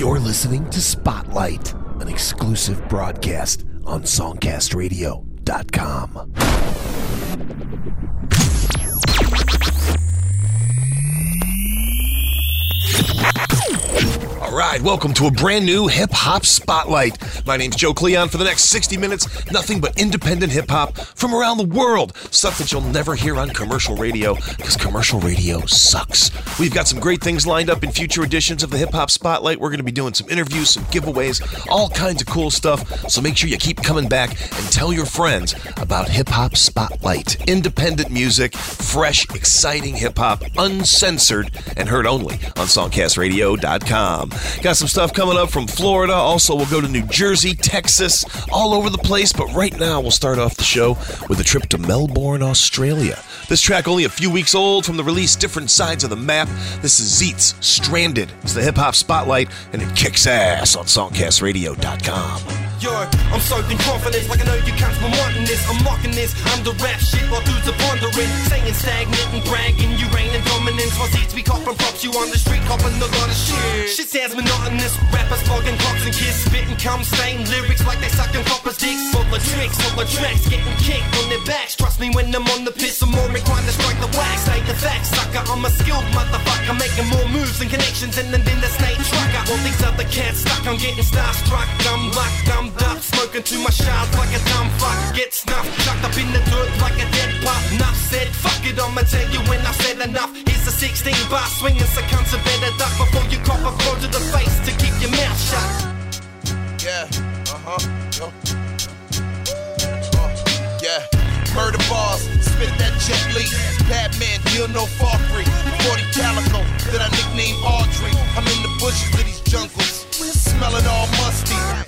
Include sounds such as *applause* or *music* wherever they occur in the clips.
You're listening to Spotlight, an exclusive broadcast on SongcastRadio.com. All right, welcome to a brand new hip hop spotlight. My name's Joe Cleon. For the next 60 minutes, nothing but independent hip hop from around the world. Stuff that you'll never hear on commercial radio because commercial radio sucks. We've got some great things lined up in future editions of the Hip Hop Spotlight. We're going to be doing some interviews, some giveaways, all kinds of cool stuff. So make sure you keep coming back and tell your friends about Hip Hop Spotlight. Independent music, fresh, exciting hip hop, uncensored, and heard only on SongcastRadio.com. Got some stuff coming up from Florida. Also, we'll go to New Jersey, Texas, all over the place. But right now, we'll start off the show with a trip to Melbourne, Australia. This track only a few weeks old from the release Different Sides of the Map. This is Zetes, Stranded. It's the hip hop spotlight, and it kicks ass on SongcastRadio.com. Yo, I'm soaked in confidence like I know you can't been wanting this. I'm mocking this, I'm the rap shit while dudes are pondering. Saying stagnant and bragging, you reign in dominance. While seats be copping props, you on the street copping a lot of shit. Shit sounds monotonous, rappers flogging clocks and kids spitting cum stain lyrics like they sucking coppers' dicks. Full of tricks, full of tracks, getting kicked on their backs. Trust me when I'm on the piss, I'm more inclined to strike the wax. Say the facts, sucker, I'm a skilled motherfucker, making more moves and connections than the snake trucker. All these other cats stuck, I'm getting starstruck, dumb luck, up, smoking to my shots like a dumb fuck. Get snuffed, chucked up in the dirt like a dead pup. Enough said, fuck it, I'ma tell you when I've said enough. Here's a 16 bar swinging, cunts a better duck before you cop a blow to the face to keep your mouth shut. Yeah, uh huh, yo. Yeah. Murder bars, spit that jet leak. Batman, deal no fall free. 40 calico that I nickname Audrey. I'm in the bushes of these jungles, smelling all musty.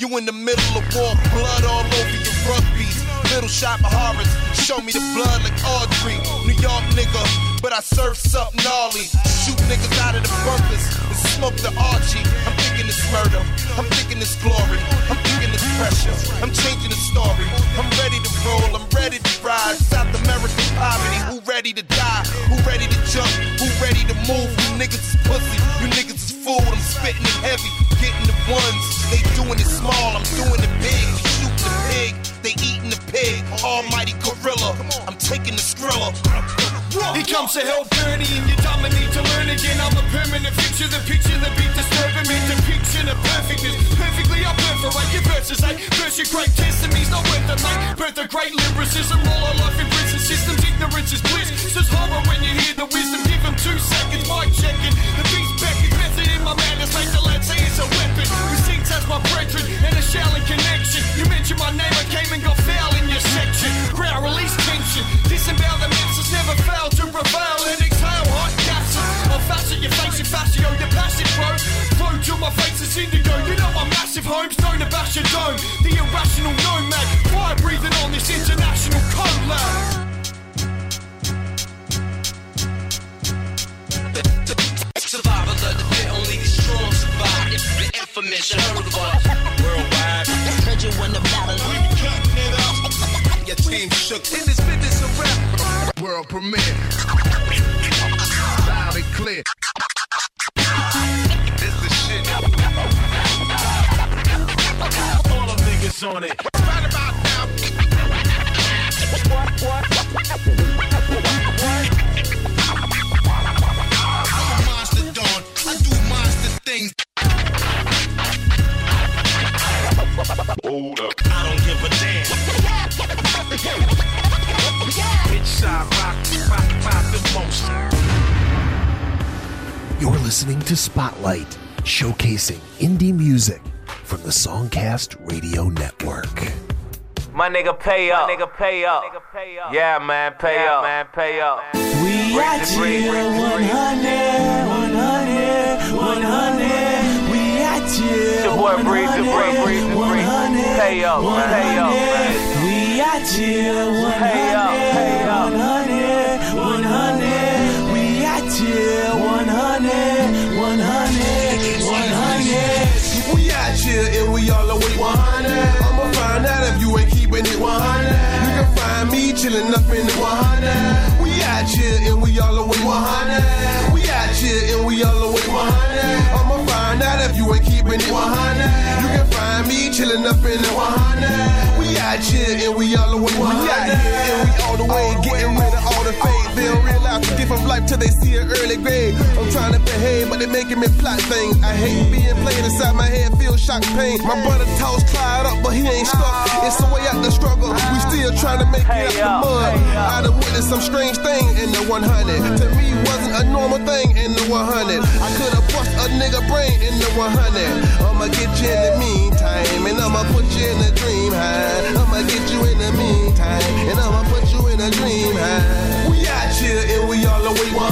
You in the middle of war, blood all over your rugbies. Little shop of horrors, show me the blood like Audrey. New York nigga, but I serve something gnarly. Shoot niggas out of the bunkers and smoke the Archie. I'm thinking it's murder, I'm thinking it's glory, I'm thinking it's pressure. I'm changing the story. I'm ready to roll, I'm ready to ride. South American poverty, who ready to die? Who ready to jump? Who ready to move? You niggas is pussy, you niggas is food. I'm spitting it heavy, getting the ones. They doing it small, I'm doing it big. We shooting the pig, they eating the pig. Almighty gorilla, I'm taking the skrilla. He comes to help Bernie and you need to learn again. I'm a permanent fixture, the picture, the beat disturbing me. Depiction of perfectness, perfectly I perforate your verses, eh? Verse your great testimony's not worth it, mate. Birth of great lyricism, all our life in prison systems. Ignorance is bliss. Says horror when you hear the wisdom. Give him two seconds, mic checking. The beat's back, it's in my madness. Make the lad it's a weapon. Receipts as my brethren and a shelling connection. You mentioned my name, I came and got foul in your section. Crowd release tension. Disembowel the masses, never fail to prevail and exhale hot gases. I'll facet your face in fascio, your passive bro. Flow till my face is indigo. You know I'm massive homes, don't abash your dome. The irrational nomad, fire breathing on this international code lab. Survival the. It's the infamous, heard of us. Worldwide. Heard you in the battle. We be cutting it up. *laughs* Your team shook in this business of rap. World premiere. Loud and clear. This the shit. All them niggas on it. Right about now. I'm a monster dawn. I do monster things. I don't give a damn. Bitch side rock, rock, rock the most. You're listening to Spotlight, showcasing indie music from the Songcast Radio Network. My nigga pay up. My nigga pay up. Yeah, man, pay up, man, pay up. We Break are the bread, chill, break the 100, 100, 100. We are chill, Your boy Breeze the Breeze, Breeze 100, Pay up, man, pay up, man. We are chill, 100, Pay up, pay up. 100, 100. We are chill, 100, 100, 100. We out here and we all the way 100. I'ma find out if you ain't keeping it 100. You can find me chilling up in the 100. We out here and we all the way 100. We out here and we all the way 100. I'ma find out if you ain't keeping keeping it 100. Chilling up in the 100. We out here and we all the way We out here and we all the way getting rid of all the fake. They don't realize the different life till they see an early grade. I'm trying to behave, but they making me plot things. I hate being played inside my head, feel shock pain. My brother toss Clyde up, but he ain't stuck. It's the way out the struggle. We still trying to make it out the mud. I done witnessed some strange thing in the 100. To me, wasn't a normal thing in the 100. I could have bust a nigga brain in the 100. I'ma get you in the meantime, and I'ma put you in a dream high. I'ma get you in the meantime, and I'ma put you in a dream high. We out here and we all the way 100.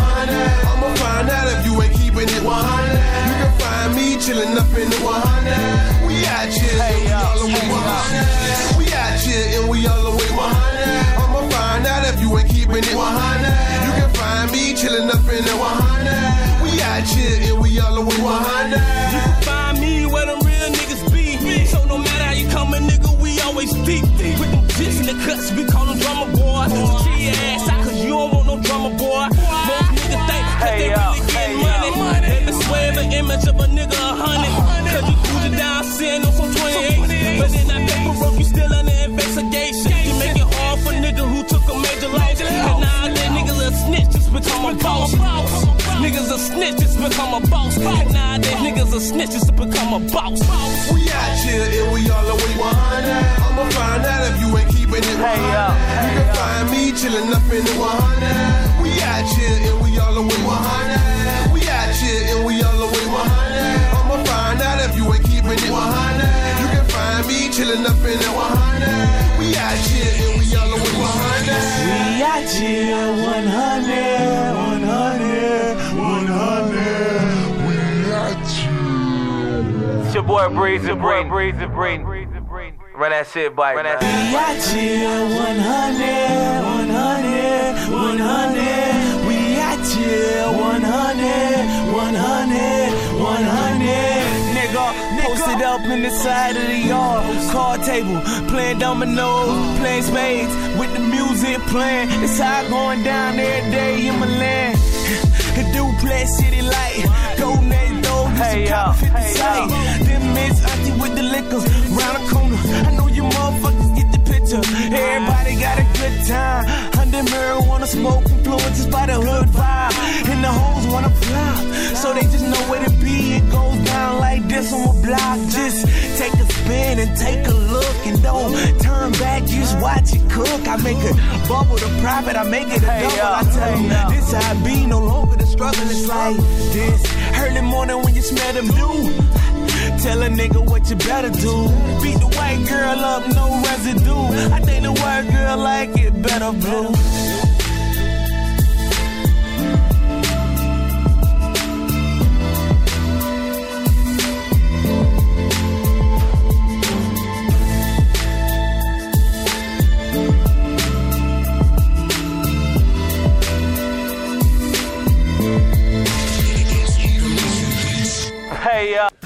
I'ma find out if you ain't keeping it 100. You can find me chilling up in the 100. We out here and we all the way 100. We out here and we all the way 100. I'ma find out if you ain't keeping it 100. You can find me chilling up in the 100. We out here and we all the way 100. You can find me where them real niggas be. So no matter how you come, a nigga, we always deep. With them jits in the cuts, we call become a boss. And nowadays niggas a snitch, just become a boss. We out here and we all the way 100. I'ma find out if you ain't keeping it 100. you can find me chilling up in the 100. We out here and we all the way 100. We out here and we all the way 100. I'ma find out if you ain't keeping it 100. You can find me chilling up in the 100. We out here and we all the way 100. We out here 100, 100, here. It's your boy Breezy Breezy Breezy Breezy. Run that shit back. Run that We out here 100, 100, 100. We out here 100, 100, 100. Nigga, posted up in the side of the yard. Card table, playing dominoes, playing spades with the music playing. It's how going down every day in my land. The duplex city light, go next door, Hey, yo, 50 uh, hey, yo. Uh. Them miss auntie with the liquor round the corner. I know you motherfuckers Everybody got a good time. Under marijuana smoke influences by the hood vibe. And the hoes wanna flop, so they just know where to be. It goes down like this on a block. Just take a spin and take a look and don't turn back. Just watch it cook. I make it bubble the profit. I make it a Hey, double. I tell hey, this I be. No longer the struggle. It's like this. Early morning when you smell them dew. Tell a nigga what you better do. Beat the white girl up, no residue. I think the white girl like it better blue.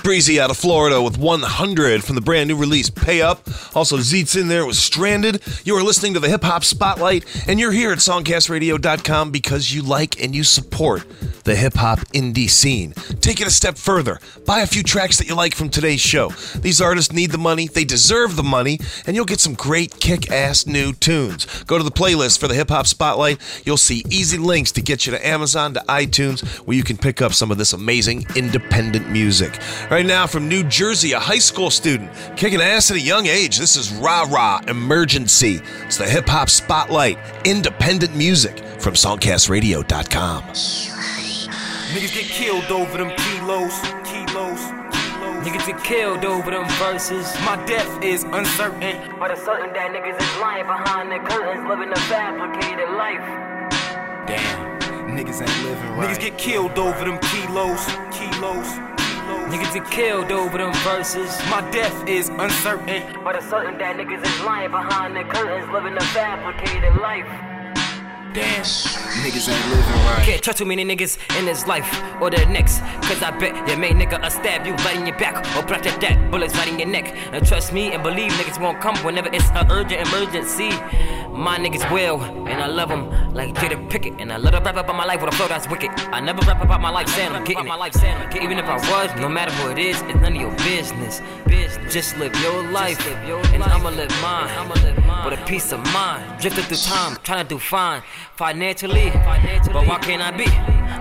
Breezie out of Florida with 100 from the brand new release Pay Up. Also, Zetes in there with Stranded. You are listening to the Hip Hop Spotlight, and you're here at songcastradio.com because you like and you support the hip hop indie scene. Take it a step further. Buy a few tracks that you like from today's show. These artists need the money, they deserve the money, and you'll get some great kick ass new tunes. Go to the playlist for the Hip Hop Spotlight. You'll see easy links to get you to Amazon, to iTunes, where you can pick up some of this amazing independent music. Right now, from New Jersey, a high school student kicking ass at a young age. This is Rah Rah Emergency. It's the Hip Hop Spotlight, independent music from SongcastRadio.com. Niggas get killed over them kilos, kilos, kilos. Niggas get killed over them verses. My death is uncertain. But it's certain that niggas is lying behind the curtains, living a fabricated life. Damn, niggas ain't living right. Niggas get killed over them kilos, kilos, kilos. Niggas get killed over them verses. My death is uncertain. But it's certain that niggas is lying behind the curtains, living a fabricated life. Damn. Niggas ain't living right. Can't trust too many niggas in this life or the next. Cause I bet your main nigga will stab you right in your back or block that that bullets right in your neck. And trust me and believe niggas won't come whenever it's an urgent emergency. My niggas will, and I love them like Jada Pinkett. And I love to rap about my life with a flow that's wicked. I never rap about my life saying I'm getting it. Even if I was, no matter who it is, it's none of your business. Just live your life, live your and I'ma live mine. With a peace of mind, drifting through time, trying to do fine financially. But why can't I be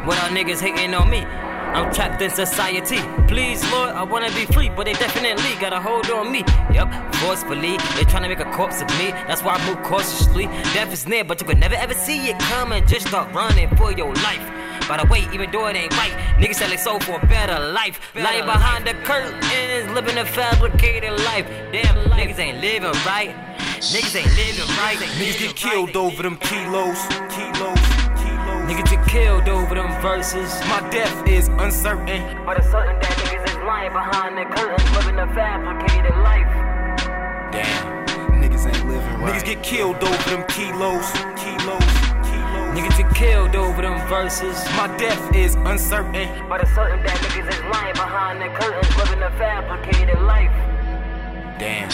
without niggas hating on me? I'm trapped in society. Please, Lord, I wanna be free, but they definitely got a hold on me. Yep, forcefully. They trying to make a corpse of me. That's why I move cautiously. Death is near, but you could never ever see it coming. Just start running for your life. By the way, even though it ain't right, niggas sell their soul for a better life. Lying behind the curtains, living a fabricated life. Damn, niggas ain't living right. Niggas ain't living right. Niggas get killed over them kilos. Kilos. Niggas get killed over them verses. My death is uncertain. But it's certain that niggas is lying behind the curtains, living a fabricated life. Damn, niggas ain't living right. Niggas get killed over them kilos. Kilos. Niggas get killed over them verses. My death is uncertain. But it's certain that niggas is lying behind the curtains, living a fabricated life. Damn,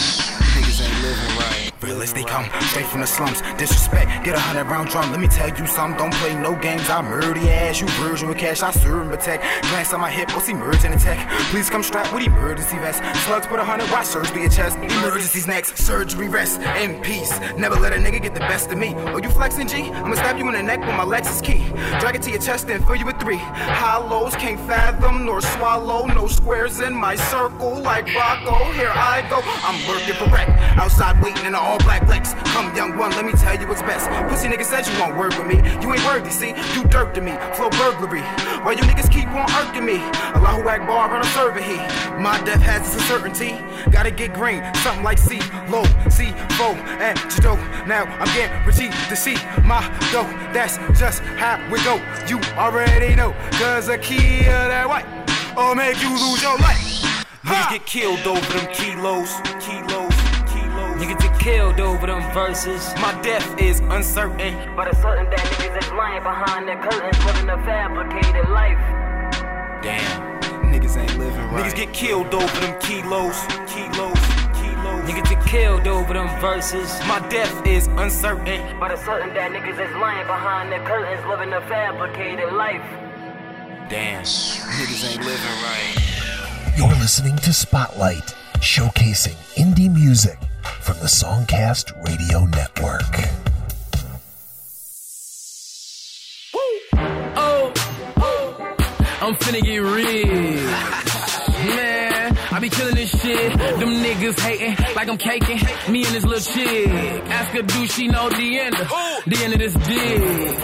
niggas ain't living right. They come straight from the slums. Disrespect, get a hundred round drum. Let me tell you something. Don't play no games. I murder your ass. You virgin with cash. I serve and protect. Glance on my hip. Oh, What's emerging attack? Please come strapped with emergency vest. Slugs put a hundred watch be your chest. Emergencies next. Surgery rest in peace. Never let a nigga get the best of me. Oh, you flexing G? I'ma stab you in the neck with my Lexus key. Drag it to your chest and fill you with three. Hollows can't fathom nor swallow. No squares in my circle like Rocco. Here I go. I'm working for wreck. Outside waiting in the all black legs. Come, young one, let me tell you what's best. Pussy nigga said you won't work with me. You ain't worthy, see? You dirt to me. Flow burglary. While you niggas keep on irking me. Allahu Akbar on a server he. My death has its uncertainty. Gotta get green, something like C, low, C, four, and Jado. Now I'm guaranteed to see my dough. That's just how we go. You already know. Cause a key of that white. Or make you lose your life. Niggas get killed over them kilos. Kilos. Niggas get killed over them verses. My death is uncertain. But it's certain that niggas is lying behind the curtains, living a fabricated life. Damn, niggas ain't living right. Niggas get killed over them kilos. Kilos. Niggas get killed over them verses. My death is uncertain. But it's certain that niggas is lying behind the curtains, living a fabricated life. Damn, niggas ain't living right. You're listening to Spotlight, showcasing indie music from the Songcast Radio Network. Oh, I'm finna get rich. Man, I be killing this shit. Them niggas hating like I'm caking. Me and this little chick. Ask her, do she know the end of the end of this dick?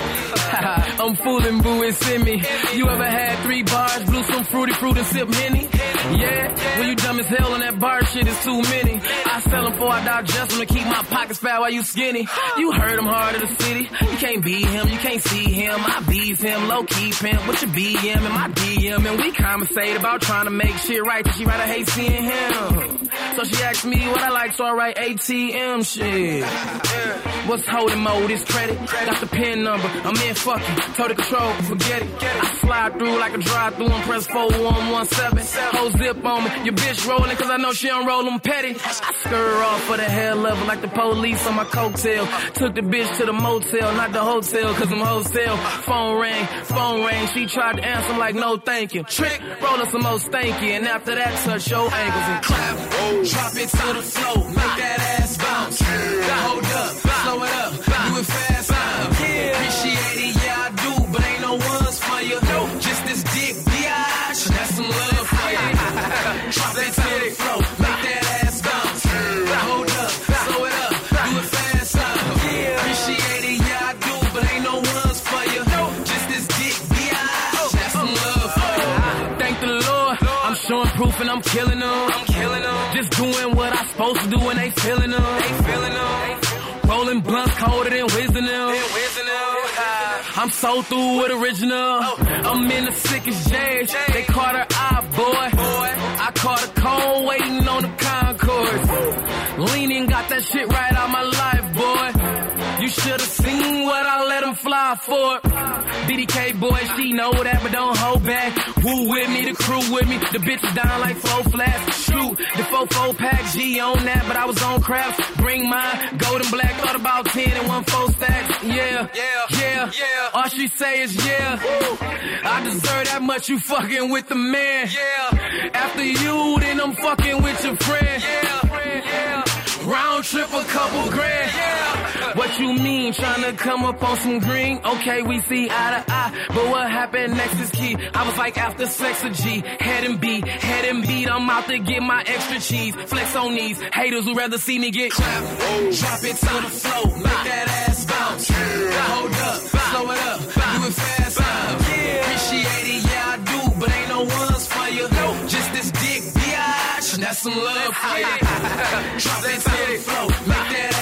*laughs* I'm fooling boo, and in me. You ever had three bars, blew some fruity fruit and sip henny? Yeah, when you dumb as hell on that bar shit is too many. I sell them before I digest them to keep my pockets fat while you skinny. You heard him hard of the city. You can't beat him, you can't see him. I bees him, low key pimp with your BM and my DM. And we conversate about trying to make shit right. She rather hate seeing him. So she asked me what I like, so I write ATM shit. What's holding mode? This credit. Got the pin number. I'm in fucking. Total control. Forget it. I slide through like a drive through and press 4117. Whole zip on me. Your bitch rolling cause I know she don't roll them petty. I scur off for the hell of level like the police on my coattail. Took the bitch to the motel, not the hotel cause I'm wholesale. Phone rang, phone rang. She tried to answer I'm like no thank you. Trick, rolling some more stanky and after that touch your ankles and clap. Drop it to the floor, make that ass bounce. Hold up, slow it up, do it fast. I'm showing proof and I'm killing them. I'm killing them. Just doing what I'm supposed to do and they feeling them. They feeling them. Rolling blunts colder than wisdom. I'm so through with original. Oh. I'm in the sickest jazz. They caught her eye, boy. I caught a cold waiting on the concourse. Leaning, got that shit right out my life, boy. You should have seen what I let him fly for. BDK boy, she know that, but don't hold back. Woo with me, the crew with me, the bitches down like flow flash. Shoot, the 4-4 pack G on that, but I was on craps. Bring mine, golden black, thought about 10 and one four stacks. Yeah, yeah, yeah, yeah. All she say is yeah. I deserve that much, you fucking with the man. Yeah. After you, then I'm fucking with your friend. Yeah, yeah. Round trip a couple grand. Yeah. What you mean? Trying to come up on some green? Okay, we see eye to eye. But what happened next is key. I was like after sex a G. Head and beat, head and beat. I'm out to get my extra cheese. Flex on these haters who rather see me get clapped. Drop it to the floor. Make that ass bounce. Hold up, slow it up. Do it fast. Some love for you. *laughs* Drop it to the floor. Make that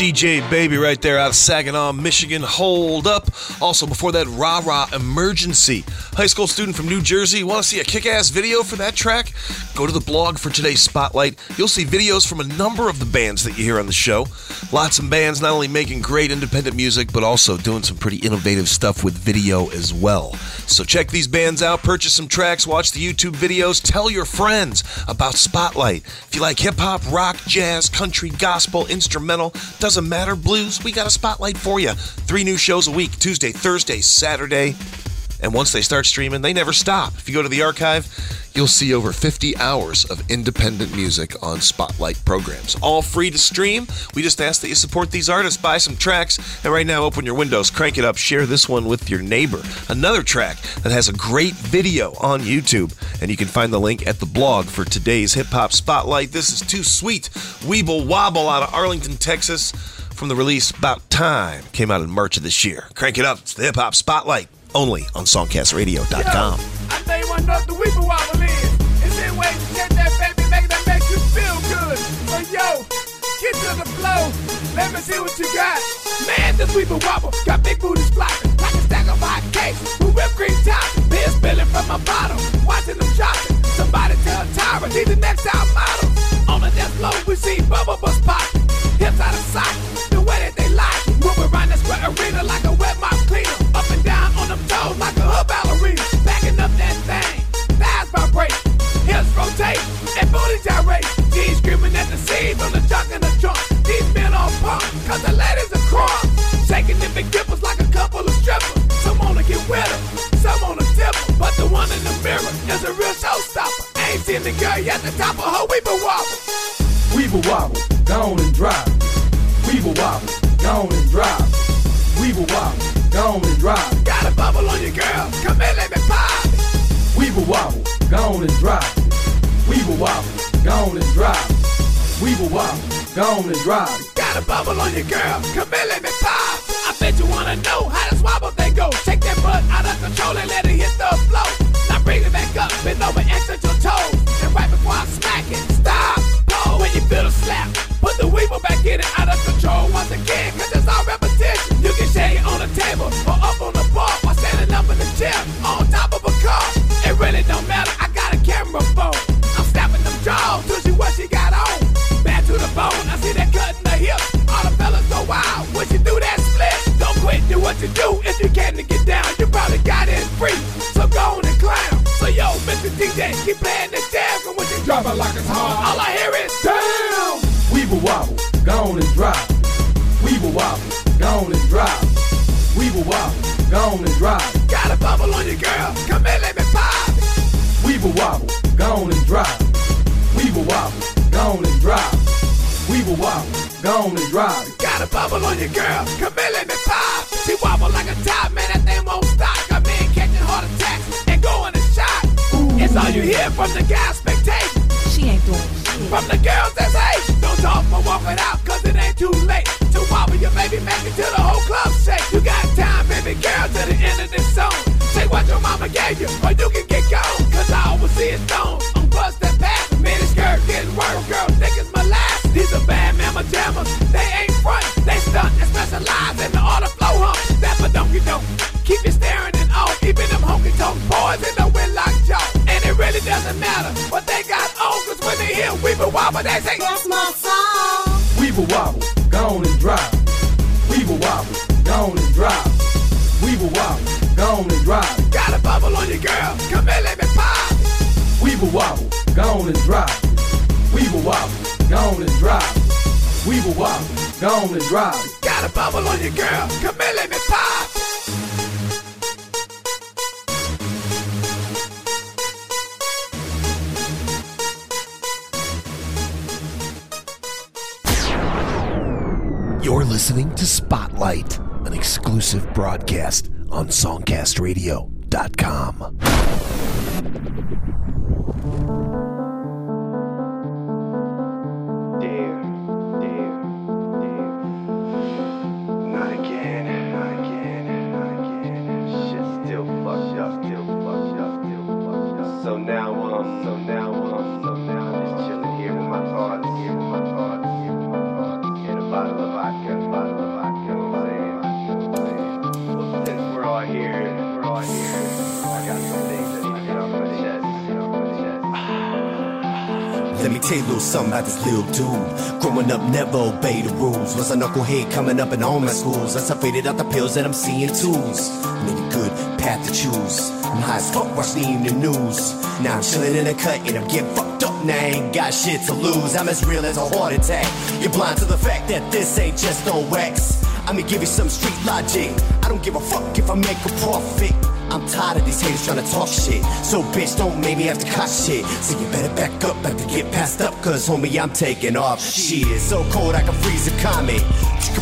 DJ Baby right there out of Saginaw, Michigan. Hold up. Also, before that, Rah Rah Emergency. High school student from New Jersey. Want to see a kick ass video for that track? Go to the blog for today's spotlight. You'll see videos from a number of the bands that you hear on the show. Lots of bands not only making great independent music, but also doing some pretty innovative stuff with video as well. So check these bands out, purchase some tracks, watch the YouTube videos, tell your friends about Spotlight. If you like hip hop, rock, jazz, country, gospel, instrumental, doesn't matter, blues, we got a Spotlight for you. Three new shows a week Tuesday, Thursday, Saturday. And once they start streaming, they never stop. If you go to the archive, you'll see over 50 hours of independent music on Spotlight programs. All free to stream. We just ask that you support these artists, buy some tracks, and right now open your windows, crank it up, share this one with your neighbor. Another track that has a great video on YouTube, and you can find the link at the blog for today's Hip Hop Spotlight. This is Too Sweet, Weeble Wobble out of Arlington, Texas. From the release About Time, came out in March of this year. Crank it up, it's the Hip Hop Spotlight, only on SongcastRadio.com. Let me see what you got. Man, this weeper wobble got big flopping like a stack of hot cakes cream topping. Beer spilling from my bottle, watching them. Somebody tell Tyra the next top model. On the we see bubble bus pop. Hips out of the way that they around square arena like a rotate, and booty gyrate. G's screaming at the scene from the junk in the trunk. These men on pump, cause the ladies are crunk. Shaking them big dippers like a couple of strippers. Some wanna get wetter, some wanna dip But the one in the mirror is a real showstopper. Ain't seen the girl yet, the top of her weeper wobble. Weeble wobble, gone and drive. Weeble wobble, gone and drive. Weeble wobble, gone and drive. Got a bubble on you, girl. Come here, let me pop. Weeble wobble, gone and drive. Weeble wobble, gone and drive. Weeble wobble, gone and drive. Got a bubble on your girl. Come here, let me pop. I bet you wanna know how this wobble thing go. Take that butt out of control and let it hit the floor. Now bring it back up, bend over touch your toes. And right before I smack it, stop. Go when you feel the slap. Put the weeble back in it out of control once again, wobble, gone and drive. Weeble wobble, gone and drive. Weeble wobble, gone and drive. Got a bubble on your girl. Come here, let me pop. She wobble like a top, man. That thing won't stop. Got me catching heart attacks and going to shot. It's all you hear from the guys spectating. She ain't doing shit. From the girls that's hate. Don't talk for walking out, cause it ain't too late. To wobble your baby, make it to the whole club shake. You got time, baby girl, to the end of this song your mama gave you, or you can get gone. Cause I always see it stone. I'm bust that pass. Mini skirt getting worse, girl. Niggas my last. These are bad mama jammers. They ain't front, they stunt and specialize in the auto flow hump. That but don't you know. Keep you staring and all. Even them honky tonk boys in the wind like jaw. And it really doesn't matter what they got on. Cause when they hear Weaver wobble, they say, That's my song. Weaver wobble, gone and drive. Weaver wobble, gone and drive. Weaver wobble gone and. Got a bubble on girl. Come here, let me pop. Wobble, gone and wobble, gone and wobble, gone and. Got a bubble on girl. Come here, let me pop. You're listening to Spotlight, an exclusive broadcast on SongcastRadio.com. something about this little dude. Growing up, never obeyed the rules. Was a knucklehead coming up in all my schools. As I faded out the pills and I'm seeing. Made a good path to choose. I'm high as fuck, watch the news. Now I'm chilling in the cut and I'm getting fucked up. Now I ain't got shit to lose. I'm as real as a heart attack. You're blind to the fact that this ain't just no wax. I'ma give you some street logic. I don't give a fuck if I make a profit. I'm tired of these haters trying to talk shit. So bitch, don't make me have to cut shit. So you better back up, have to get passed up, cause homie, I'm taking off. Shit, so cold I can freeze a comet.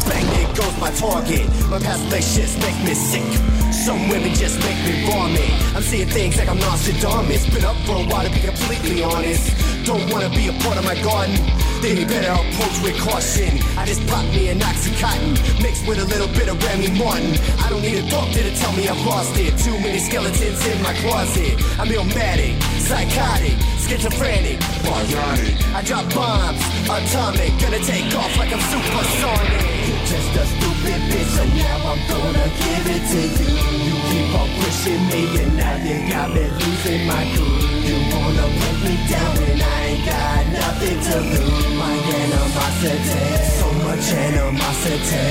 Bang, there goes my target. My past relationships make me sick. Some women just make me vomit. I'm seeing things like I'm Nostradamus. Been up for a while to be completely honest. Don't wanna be a part of my garden. Then you better approach with caution. I just popped me an Oxycontin, mixed with a little bit of Remy Martin. I don't need a doctor to tell me I've lost it. Too many skeletons in my closet. I'm illmatic, psychotic, schizophrenic, bionic. I drop bombs, atomic, gonna take off like I'm supersonic. You're just a stupid bitch, so now I'm gonna give it to you. You keep on pushing me, and now you got me losing my cool. You wanna break me down when I ain't got nothing to lose. My animosity, so much animosity.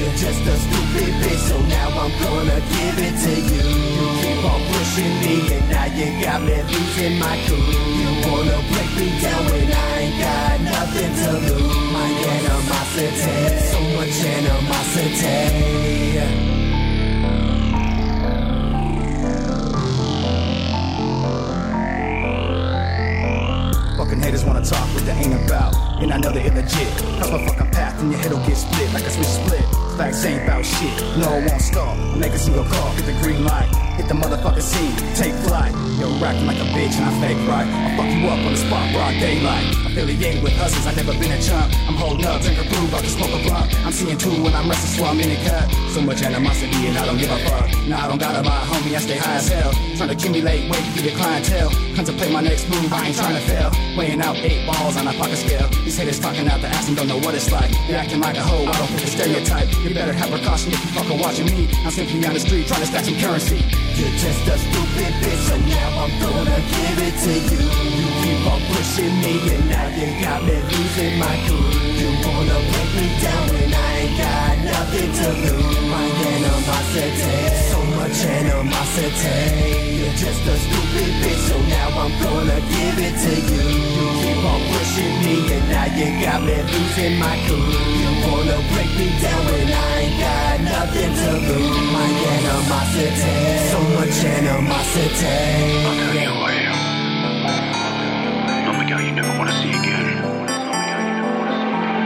You're just a stupid bitch, so now I'm gonna give it to you. You keep on pushing me, and now you got me losing my cool. You wanna break me down when I ain't got nothing to lose. My animosity, so much animosity. Haters wanna talk what they ain't about. And I know they illegit. Cross my fucking path and your head'll get split like a switch split. Facts ain't about shit. No, it won't stop. Make a single call, get the green light. Hit the motherfucking scene, take flight. You're acting like a bitch and I fake right. I'll fuck you up on the spot, broad daylight. Affiliated with hustlers, I've never been a chump. I'm holding up, drink a brew, about to smoke a blunt. I'm seeing two when I'm restless, so I'm in the cut. So much animosity and I don't give a fuck. Nah, I don't gotta lie, homie, I stay high as hell. Trying to accumulate weight for your clientele. Contemplate my next move, I ain't trying to fail. Weighing out eight balls on a pocket scale. These haters talking out the ass and don't know what it's like. You're acting like a hoe, I don't fit the stereotype. You better have precaution if you fucking watching me. I'm simply on the street trying to stack some currency. You're just a stupid bitch, so now I'm gonna give it to you. You keep on pushing me, and now you got me losing my cool. You wanna break me down and I ain't got nothing to lose. My animosity, so much animosity. You're just a stupid bitch, so now I'm gonna give it to you. You keep on pushing me, and now you got me losing my cool. You wanna break me down when I ain't got nothing to lose. My animosity, so much animosity. I'll tell you who I am. The guy you never want to see again.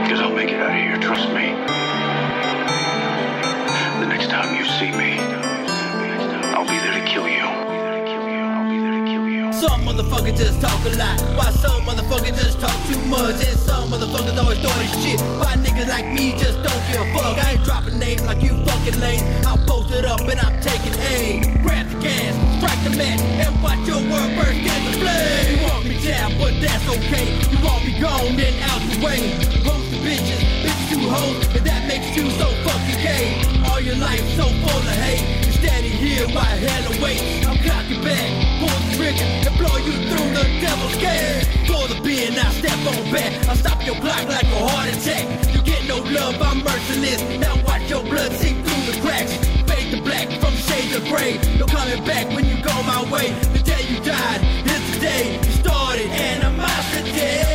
Because I'll make it out of here, trust me. The next time you see me, I'll be there to kill you. Some motherfuckers just talk a lot, while some motherfuckers just talk too much. And some motherfuckers always throwing shit. Why niggas like me just don't give a fuck? I ain't dropping names like you fucking lame. I'm posted up and I'm taking aim. Grab the gas, strike the match, and watch your world burst into flame. You want me down, but that's okay. You want me gone, then out the way. Supposed to bitches, bitches too hoes, and that makes you so fucking gay. All your life so full of hate. You standing here while hell awaits. I'm cocking back, the trigger, and blow you through the devil's gate. For the beer, now step on back. I'll stop your clock like a heart attack. You get no love, I'm merciless. Now watch your blood seep through the cracks. Fade to black from shades of gray. No coming back when you go my way. The day you died is the day you started And I'm master animosity.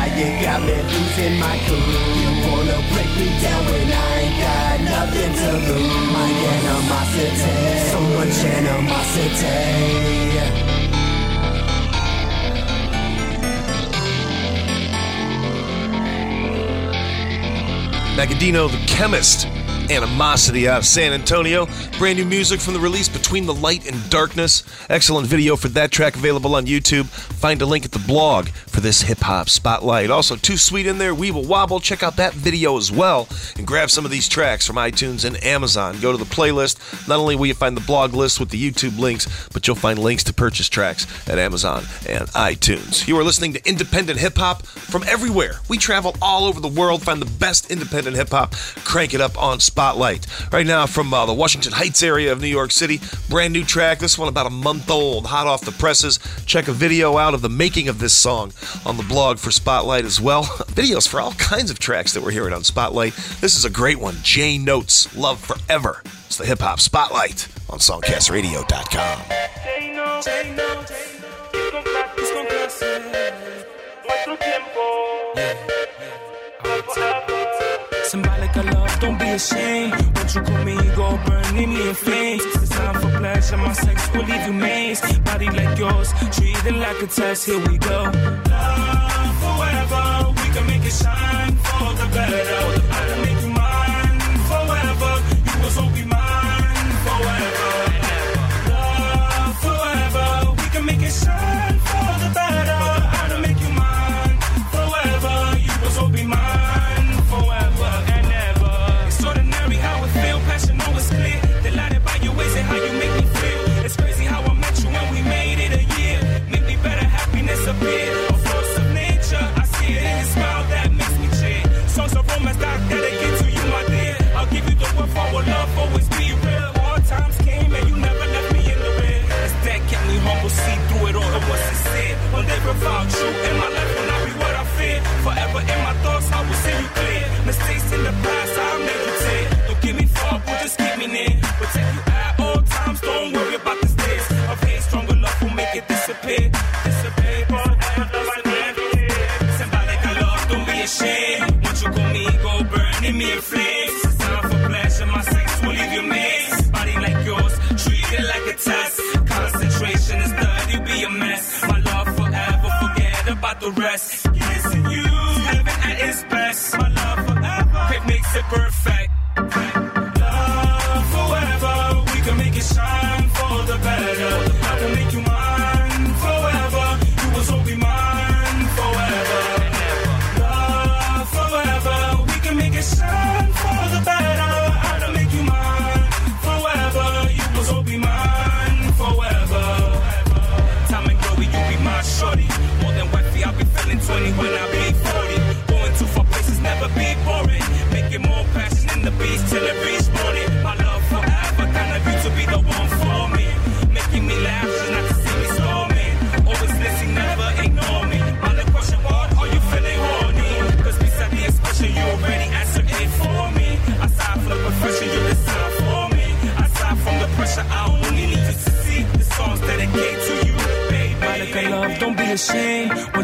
Now you got me losing my cool. You wanna break me down when I ain't got nothing to lose. My animosity, so much animosity. Magadino the Chemist. Animosity out of San Antonio. Brand new music from the release Between the Light and Darkness. Excellent video for that track available on YouTube. Find a link at the blog for this hip hop spotlight. Also, Too Sweet in there, Weeble Wobble. Check out that video as well and grab some of these tracks from iTunes and Amazon. Go to the playlist. Not only will you find the blog list with the YouTube links, but you'll find links to purchase tracks at Amazon and iTunes. You are listening to independent hip hop from everywhere. We travel all over the world, find the best independent hip hop, crank it up on Spotlight. Right now, from uh, the Washington Heights area of New York City, brand new track. This one about a month old, hot off the presses. Check a video out of the making of this song on the blog for Spotlight as well. *laughs* Videos for all kinds of tracks that we're hearing on Spotlight. This is a great one. J Notes, Love Forever. It's the hip hop Spotlight on SongcastRadio.com. Symbolic of love, don't be ashamed. Won't you call me, go burning me in flames. It's time for pleasure, my sex will leave you mazed. Body like yours, treated like a test, here we go. Love forever, we can make it shine for the better. I can make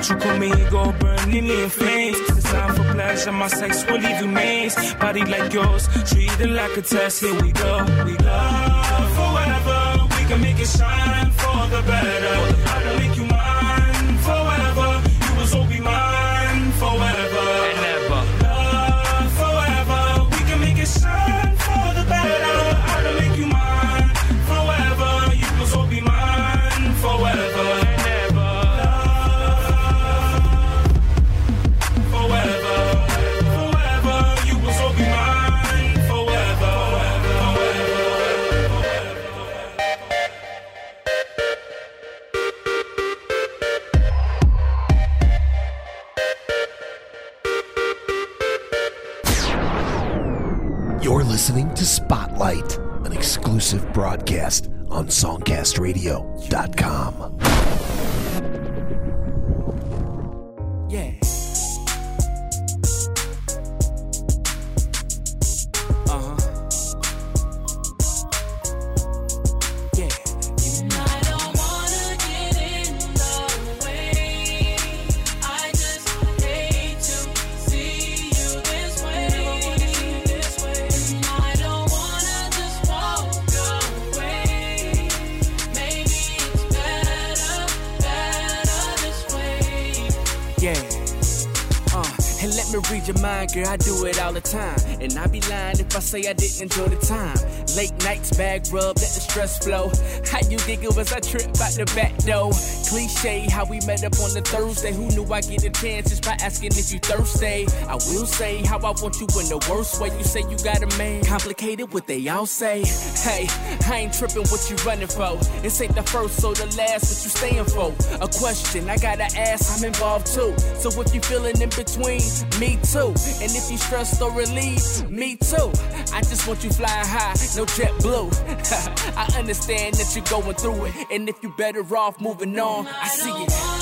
you come in, go burning in flames. It's time for pleasure, my sex will leave you mazed. Body like yours, treat it like a test. Here we go, we go. Forever, we can make it shine for the better. I can make you mine say I didn't enjoy the time. Late nights, bag rub, let the stress flow. How you giggle as I trip out the back door. Cliche how we met up on the Thursday. Who knew I get a chance just by asking if you thirsty? I will say how I want you in the worst way. You say you got a man. Complicated what they all say. Hey, I ain't tripping what you running for. This ain't the first or the last, what you staying for? A question I gotta ask, I'm involved too. So if you feeling in between, me too. And if you stressed or relieved, me too. I just want you flying high, no jet blue. *laughs* I understand that you're going through it. And if you're better off moving on, I see it.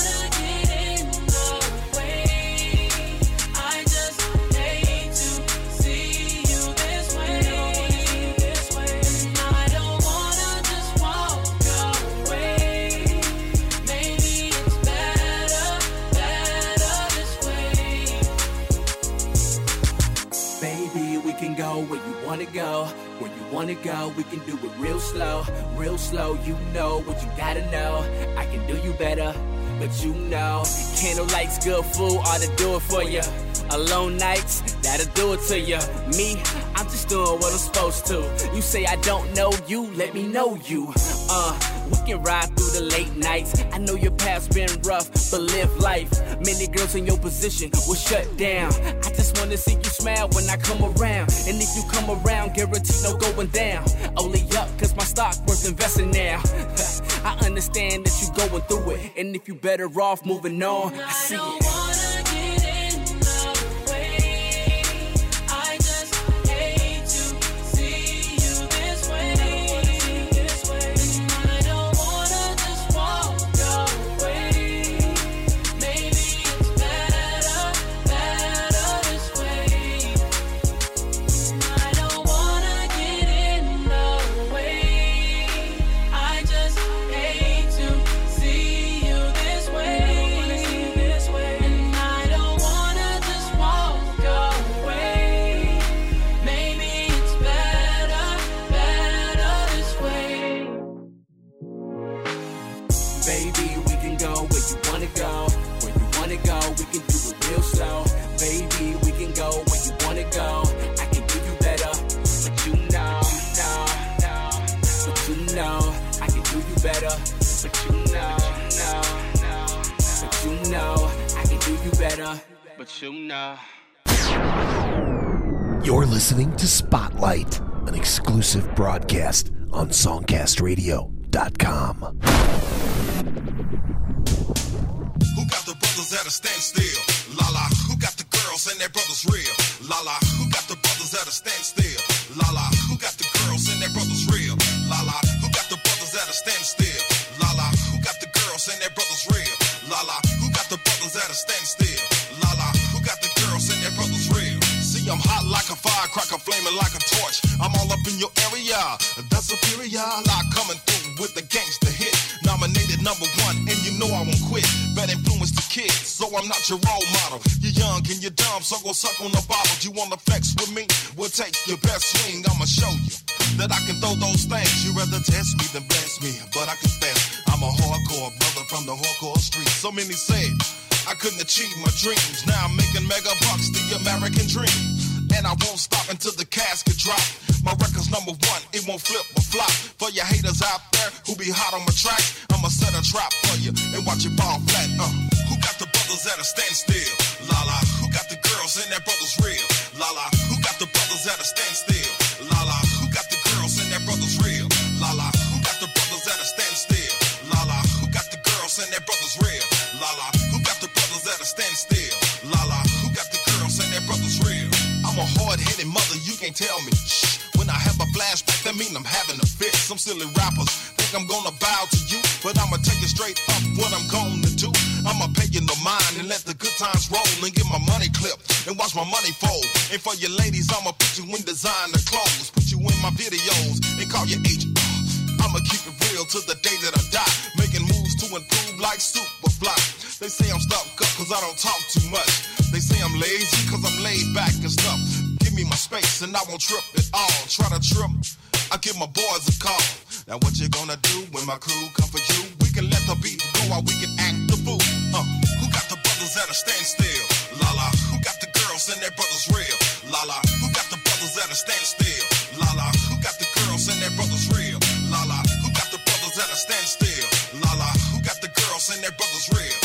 Where you wanna go. Where you wanna go, we can do it real slow, real slow. You know what you gotta know. I can do you better, but you know. Candle lights, good food, ought to do it for you. Alone nights, that'll do it to you. Me, I'm just doing what I'm supposed to. You say I don't know you, let me know you. Uh, we can ride through the late nights. I know your past been rough, but live life. Many girls in your position will shut down. I just wanna see you smile when I come around. And if you come around, guarantee no going down. Only up, cause my stock worth investing now. *laughs* I understand that you going through it. And if you better off moving on, I see it. SongcastRadio.com. dreams. The girls and their brothers real? I'm a tell me. Shh. That mean I'm having a fit. Some silly rappers think I'm gonna bow to you, but I'ma take it straight up what I'm gonna do. I'ma pay you no mind and let the good times roll and get my money clipped and watch my money fold. And for your ladies, I'ma put you in designer clothes, put you in my videos and call you agent. I'ma keep it real till the day that I die, making moves to improve like Superfly. They say I'm stuck up cause I don't talk too much. They say I'm lazy cause I'm laid back and stuff. Space and I won't trip at all. Try to trip, I give my boys a call. Now what you gonna do when my crew come for you? We can let the beat go while we can act the fool. Uh, who got the brothers at a standstill? La la, who got the girls and their brothers real? La la, who got the brothers at a standstill? La la, who got the girls and their brothers real? La la, who got the brothers at a standstill? La la, who got the girls and their brothers real?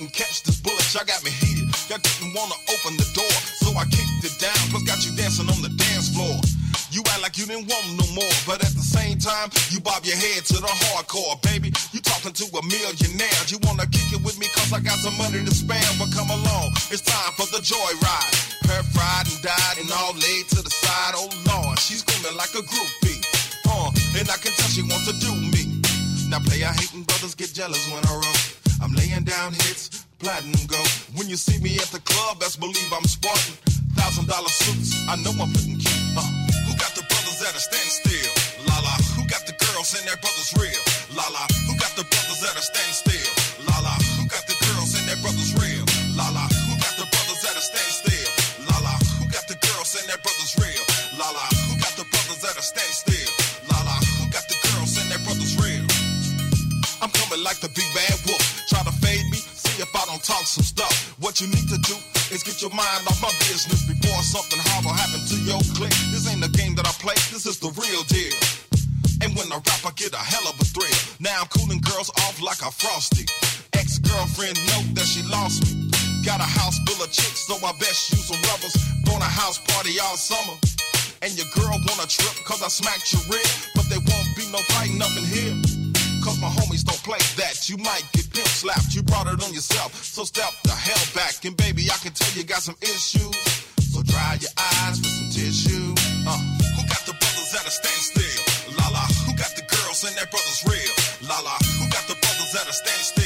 Can catch this bullet. Y'all got me heated. Y'all didn't wanna open the door, so I kicked it down. Plus got you dancing on the dance floor. You act like you didn't want no more, but at the same time, you bob your head to the hardcore, baby. You talking to a millionaire. You wanna kick it with me cause I got some money to spare, but come along, it's time for the joyride. Her fried and died and all laid to the side. Oh Lord, she's screaming like a groupie. Uh, and I can tell she wants to do me. Now play, player hating brothers get jealous when I roll. I'm laying down hits, platinum go. When you see me at the club, best believe I'm sporting. Thousand dollar suits, I know I'm looking cute. Uh, who got the brothers at a standstill? La la, who got the girls and their brothers real? La la, who got the brothers at a standstill? La la, who got the girls and their brothers real? Talk some stuff. What you need to do is get your mind off my business before something horrible happens to your clique. This ain't a game that I play, this is the real deal. And when I rap, I get a hell of a thrill. Now I'm cooling girls off like a frosty. Ex-girlfriend know that she lost me. Got a house full of chicks, so I best use some rubbers. Throwing a house party all summer. And your girl wanna trip cause I smacked your rib. But there won't be no fighting up in here. Cause my homies don't play that. You might get pimp slapped. You brought it on yourself. So step the hell back. And baby, I can tell you got some issues. So dry your eyes with some tissue. Uh, who got the brothers at a standstill? La la, who got the girls and their brothers real? La la, who got the brothers at a standstill?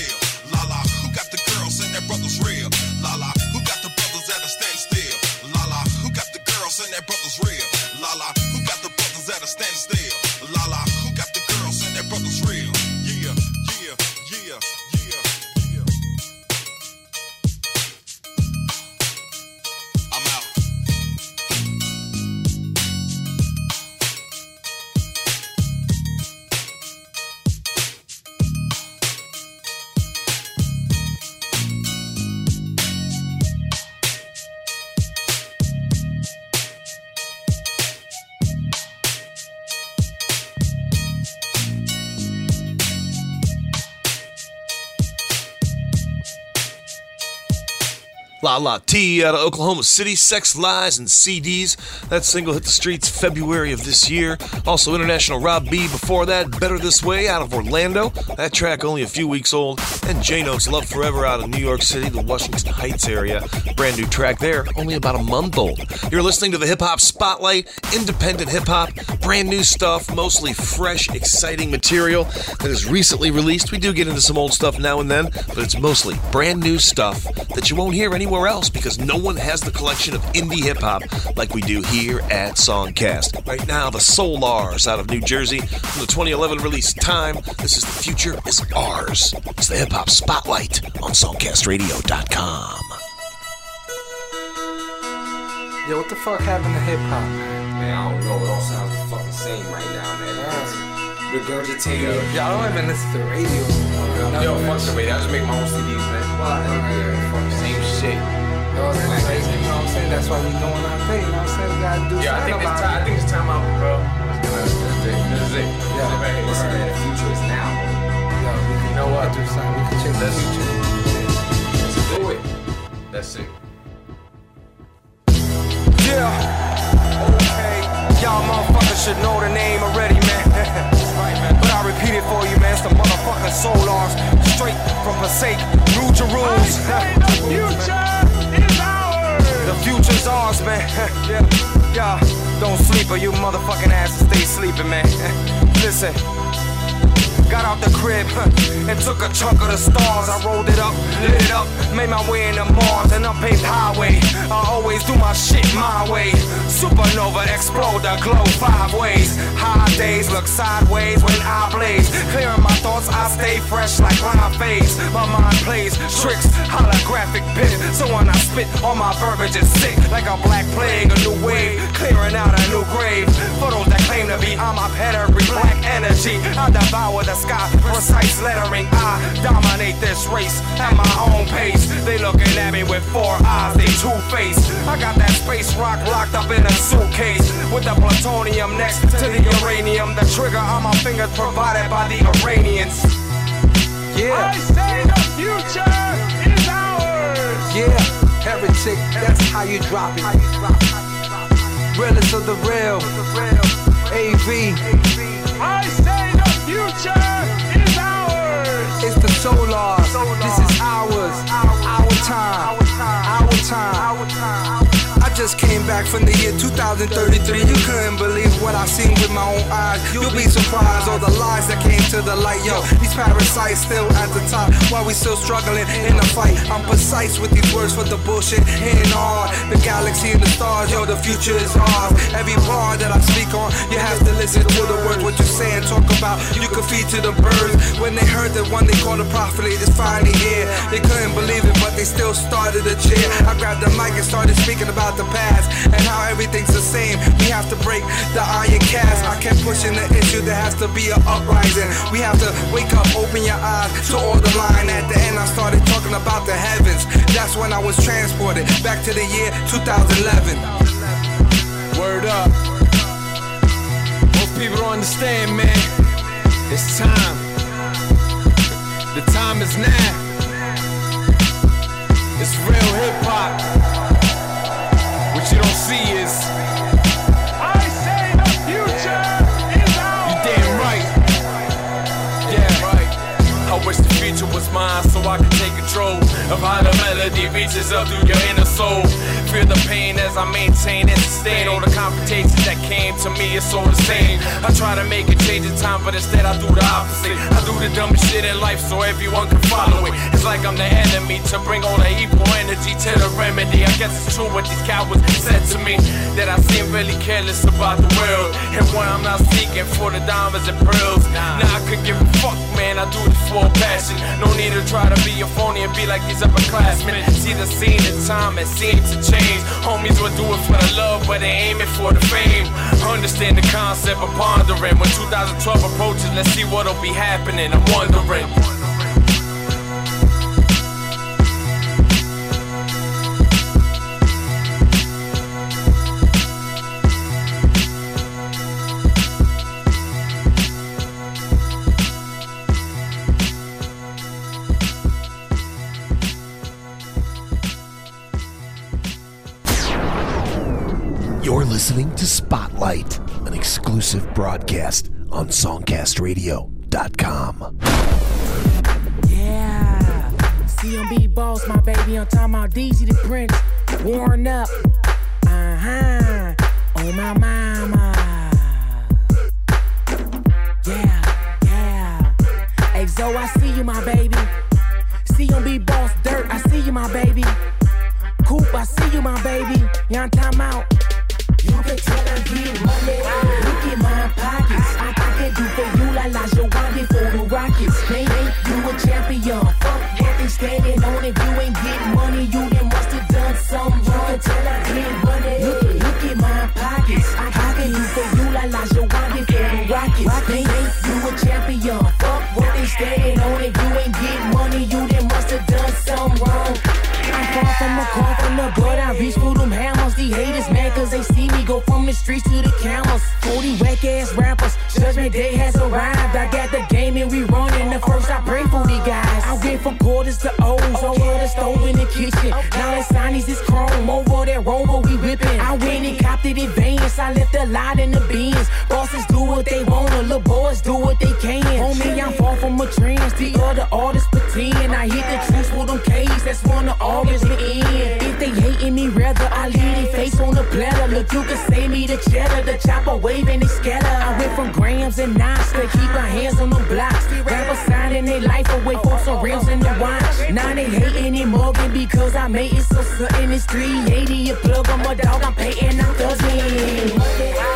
La La T out of Oklahoma City, Sex, Lies, and CDs. That single hit the streets February of this year. Also, International Rob B before that, Better This Way out of Orlando. That track only a few weeks old. And J Notes Love Forever out of New York City, the Washington Heights area. Brand new track there, only about a month old. You're listening to the Hip Hop Spotlight, independent hip hop, brand new stuff, mostly fresh, exciting material that is recently released. We do get into some old stuff now and then, but it's mostly brand new stuff that you won't hear anywhere else because no one has the collection of indie hip hop like we do here at Songcast. Right now, the Solars out of New Jersey from the 2011 release Time. This is The Future is Ours. It's the Hip Hop Spotlight on SongcastRadio.com. Yo, what the fuck happened to hip hop, man? Man, I don't know. It all sounds the fucking same right now, man. Regurgitated. Y'all don't even listen to the radio. Yo, fuck the radio. I just make my own CDs, man. Yeah, fuck the same shit. Yo, that's crazy, you know what I'm saying? That's why we doing our thing, you know what I'm saying? We gotta do Yeah, I think something about time. I think it's time out, bro. It. This is it. This is it. Yeah. Right here. Listen, man, the future is now. Yo, we can, You know what? Do something. We can change the Let's- future. Let's do it. That's it. Yeah. Okay. Y'all motherfuckers should know the name already, man. *laughs* For you, man. It's the motherfucking Solars. straight from Passaic, New Jerusalem. the future is ours. The future's ours, man. *laughs* yeah, yeah. Don't sleep or you motherfucking ass stay sleeping, man. *laughs* Listen. Got out the crib and took a chunk of the stars. I rolled it up, lit it up, made my way into Mars, an unpaved highway. I always do my shit my way. Supernova explode the glow five ways. High days look sideways when I blaze. Clearing my thoughts, I stay fresh like lime phase. My mind plays tricks, holographic pit. So when I spit, all my verbiage is sick like a black plague, a new wave, clearing out a new grave. Those that claim to be on my pedigree, black energy, I devour the sky, precise lettering. I dominate this race at my own pace. They looking at me with four eyes, they two faced. I got that space rock locked up in a suitcase with the plutonium next to the uranium. The trigger on my fingers provided by the Iranians. Yeah. I say the future is ours. Yeah, heretic, that's how you drop it. Realest of the real, AV. I say the solar. This just came back from the year 2033. You couldn't believe what I've seen with my own eyes. You'll be surprised all the lies that came to the light. Yo, these parasites still at the top while we still struggling in the fight. I'm precise with these words for the bullshit hitting hard. The galaxy and the stars, yo, the future is ours. Every bar that I speak on, you have to listen to the words. What you say and talk about, you can feed to the birds. When they heard that one they called a prophet, it's finally here. They couldn't believe it, but they still started to cheer. I grabbed the mic and started speaking about the past and how everything's the same. We have to break the iron cast. I kept pushing the issue, there has to be an uprising. We have to wake up, open your eyes to all the line. At the end, I started talking about the heavens. That's when I was transported back to the year 2011. Word up. Most people don't understand, man. It's time. The time is now. It's real hip hop. So I can take control of how the melody reaches up through your inner soul. Feel the pain as I maintain and sustain all the confrontations that came to me. It's all the same. I try to make a change in time, but instead I do the opposite. I do the dumbest shit in life so everyone can follow it. It's like I'm the enemy to bring all the evil energy to the remedy. I guess it's true what these cowards said to me that I seem really careless about the world. And when I'm not seeking for the diamonds and pearls, now I could give a fuck, man. I do this for passion. No need to try to be a phony and be like upperclassmen. See the scene in time, it seems to change. Homies will do it for the love, but they aim it for the fame. Understand the concept of pondering. When 2012 approaches, let's see what'll be happening. I'm wondering. Listening to Spotlight, an exclusive broadcast on SongcastRadio.com. Yeah. CMB boss, my baby. I'm talking about DZ the Prince. Worn up. Uh huh. Oh, my mama. Yeah, yeah. Exo, I see you, my baby. I left a lot in the bins. Bosses do what they want, the little boys do what they can. Homie, I'm far from a trance. The other artists pretend I hit the truth for them K's, that's one of always the end. If they hating me, rather I leave their face on the platter. Look, you can say me the cheddar, the chopper waving, they because I made it so certain it's 380 a plug. I'm a dog, I'm paying, I'm thugging.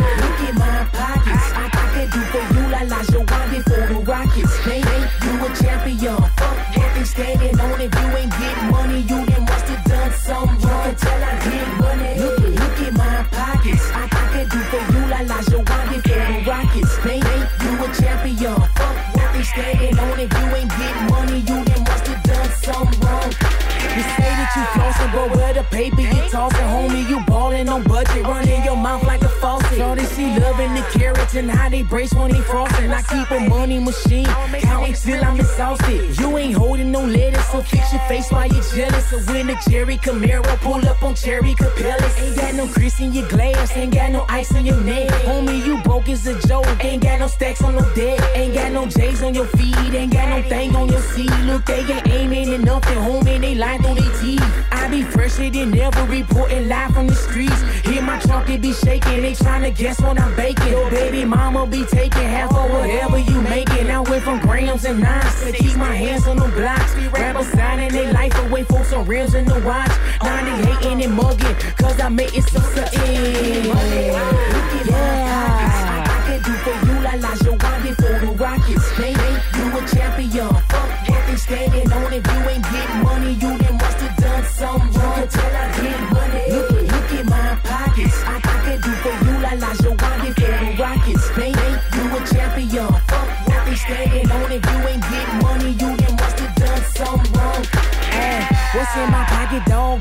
Loving the carrots and how they brace when they frosting. I keep a money machine, counting till I'm exhausted. You ain't holding no lettuce, so fix your face while you jealous. So when the Cherry Camaro pull up on Cherry Capellas, ain't got no grease in your glass, ain't got no ice in your neck. Homie, you broke as a joke, ain't got no stacks on no deck, ain't got no J's on your feet, ain't got no thing on your seat. Look, they ain't aiming at nothing, homie, they lying through their teeth. I be fresher than ever, reporting live from the streets. Hear my trunk, it be shaking, they tryna guess when I'm baking. Your baby mama be taking half of whatever you making. I went from grams and nines to keep my hands on the blocks. Rappers signing their life away for some rims in the watch. Now they hating and mugging, cause I made it so certain. Yeah. I can do for you like Olajuwon for the Rockets. They make you a champion.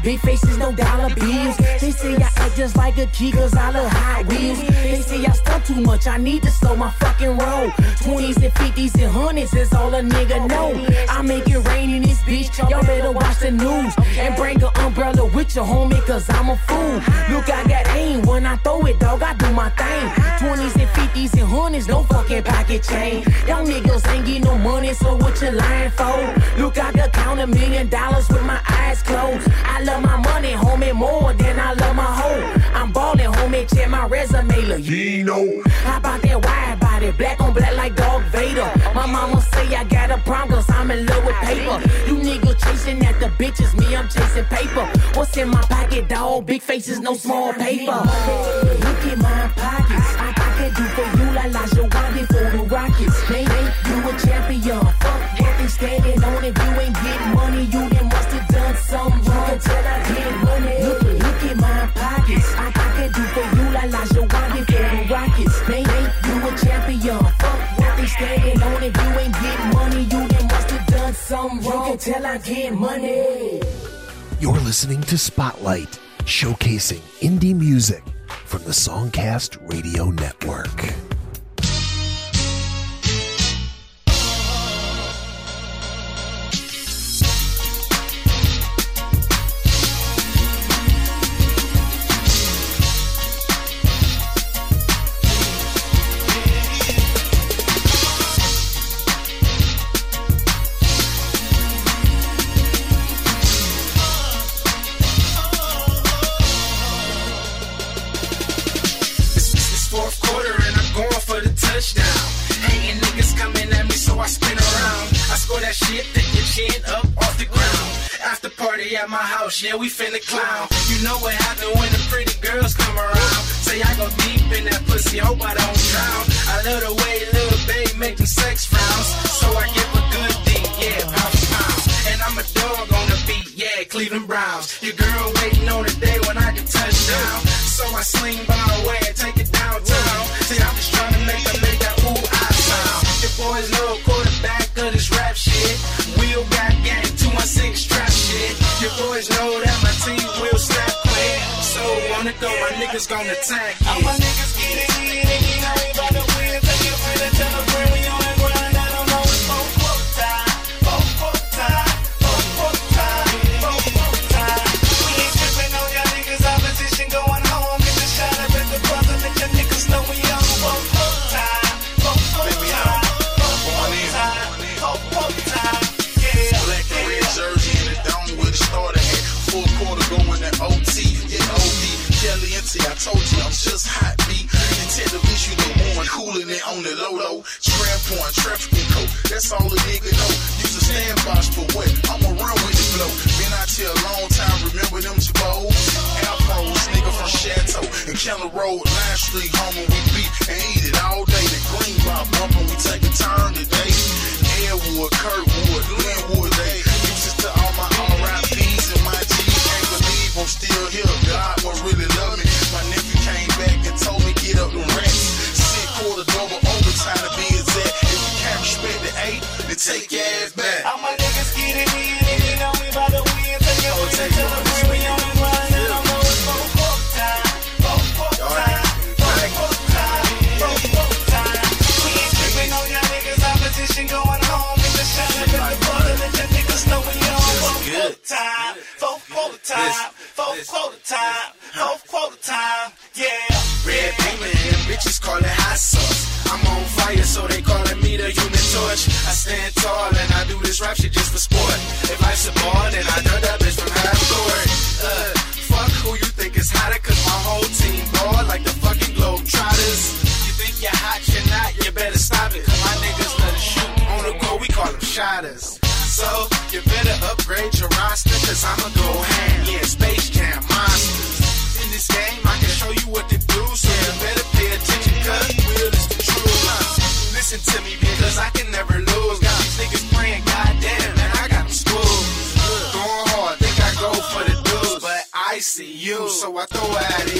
Big faces, no dollar bills. They say I just like a key, cause I love Hot Wheels. They say I stunt too much, I need to slow my fucking roll. 20s and 50s and hundreds is all a nigga know. I make it rain in this bitch, y'all better watch the news. And bring an umbrella with your homie, cause I'm a fool. Look, I got aim when I throw it, dog, I do my thing. 20s and 50s and hundreds, no fucking pocket chain. Y'all niggas ain't get no money, so what you lying for? Look, I could count a million dollars with my eyes closed. I love my money, homie, more than I love my hoe. I'm ballin', homie, check my resume, Latino. How about that wide body, black on black like Dog Vader? My mama say I got a problem, cause I'm in love with paper. You niggas chasing at the bitches, me, I'm chasing paper. What's in my pocket, dog? Big faces, no small paper. Look at my pockets. I, I can do for you like Olajuwon for the Rockets. They make you a champion. Fuck what they standing on. If you ain't getting money, you then must have done something wrong until I I get money. You're listening to Spotlight, showcasing indie music from the Songcast Radio Network. That shit, take your chin up off the ground. After party at my house, yeah, we finna clown. You know what happen when the pretty girls come around. Say I go deep in that pussy, hope I don't drown. I love the way little babe make them sex frowns. So I give a good D, yeah, pound pound. And I'm a dog on the beat, yeah, Cleveland Browns. Your girl waiting on the day when I can touch down. So I sling by away and take it downtown. See, I'm just trying to make that make that ooh I sound. Your boys know quarterback of this rap shit. Wheel got gang, 216 trap shit. Your boys know that my team will snap quick. So wanna go, my niggas gonna attack it. All my niggas get it, get it, get it, by the win. Take it for the telegram, we on told you I'm just hot, beat. You tend to least you the one cooling it on the low low. Tramp on, trap coat. That's all a nigga know. Use a stand box, for what? I'ma run with the flow. Been out here a long time, remember them Jabos? Alpros, nigga from Chateau. And Keller Road, Line Street, homie, we beat and eat it all day. The green rock bumpin', we time, four quarter time, four quarter time, quarter time, yeah. Red demon and bitches call it hot sauce. I'm on fire, so they calling me the human torch. I stand tall and I do this rap shit just for sport. If I support, then I know that bitch from half court. Uh, fuck who you think is hotter, cause my whole team ball like the fucking Globetrotters. You think you're hot, you're not, you better stop it. Cause my niggas shoot on the go, we call them shotters. So, you better upgrade your roster, cause I'ma go ham. Yeah, Space Jam monsters. In this game, I can show you what to do, so you better pay attention, cause real is the truth. Listen to me, because I can never lose. Got these niggas praying, goddamn, man, I got them schooled. Going hard, think I go for the dudes, but I see you, so I throw it at you.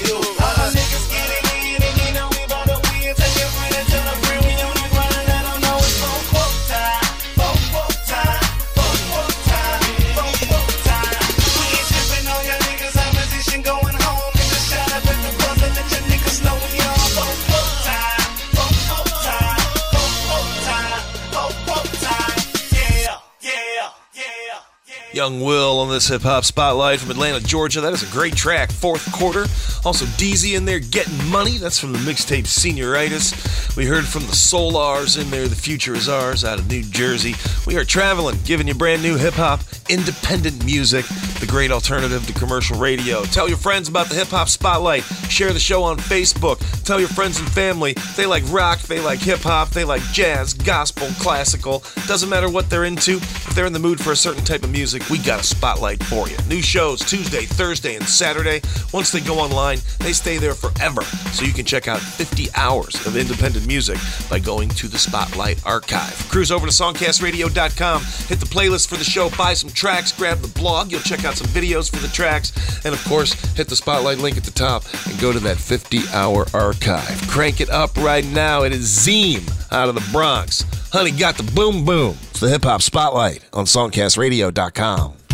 Young Will on this hip hop spotlight from Atlanta, Georgia. That is a great track. Fourth quarter. Also, Deezy in there getting money. That's from the mixtape Senioritis. We heard from the Solars in there. The future is ours out of New Jersey. We are traveling, giving you brand new hip hop, independent music, the great alternative to commercial radio. Tell your friends about the hip hop spotlight. Share the show on Facebook. Tell your friends and family they like rock, they like hip hop, they like jazz, gospel, classical. Doesn't matter what they're into. If they're in the mood for a certain type of music, we got a spotlight for you. New shows Tuesday, Thursday, and Saturday. Once they go online, they stay there forever. So you can check out 50 hours of independent music by going to the Spotlight Archive. Cruise over to songcastradio.com, hit the playlist for the show, buy some tracks, grab the blog. You'll check out some videos for the tracks, and of course, hit the Spotlight link at the top and go to that 50 hour archive. Crank it up right now. It is Zeem out of the Bronx. Honey got the boom boom. The hip hop spotlight on songcastradio.com.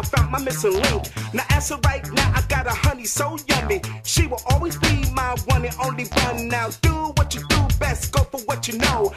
I found my missing link. Now answer right now, I got a honey so yummy. She will always be my one and only one now. Do what you do best, go for what you know.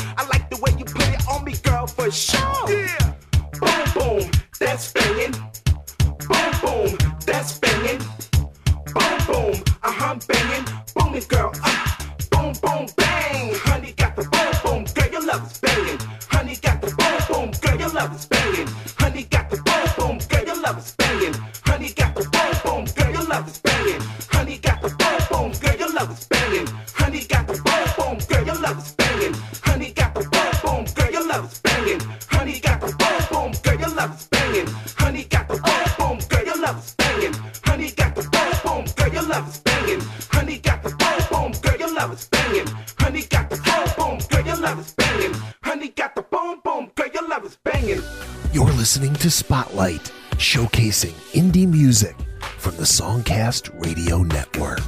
To Spotlight, showcasing indie music from the Songcast Radio Network.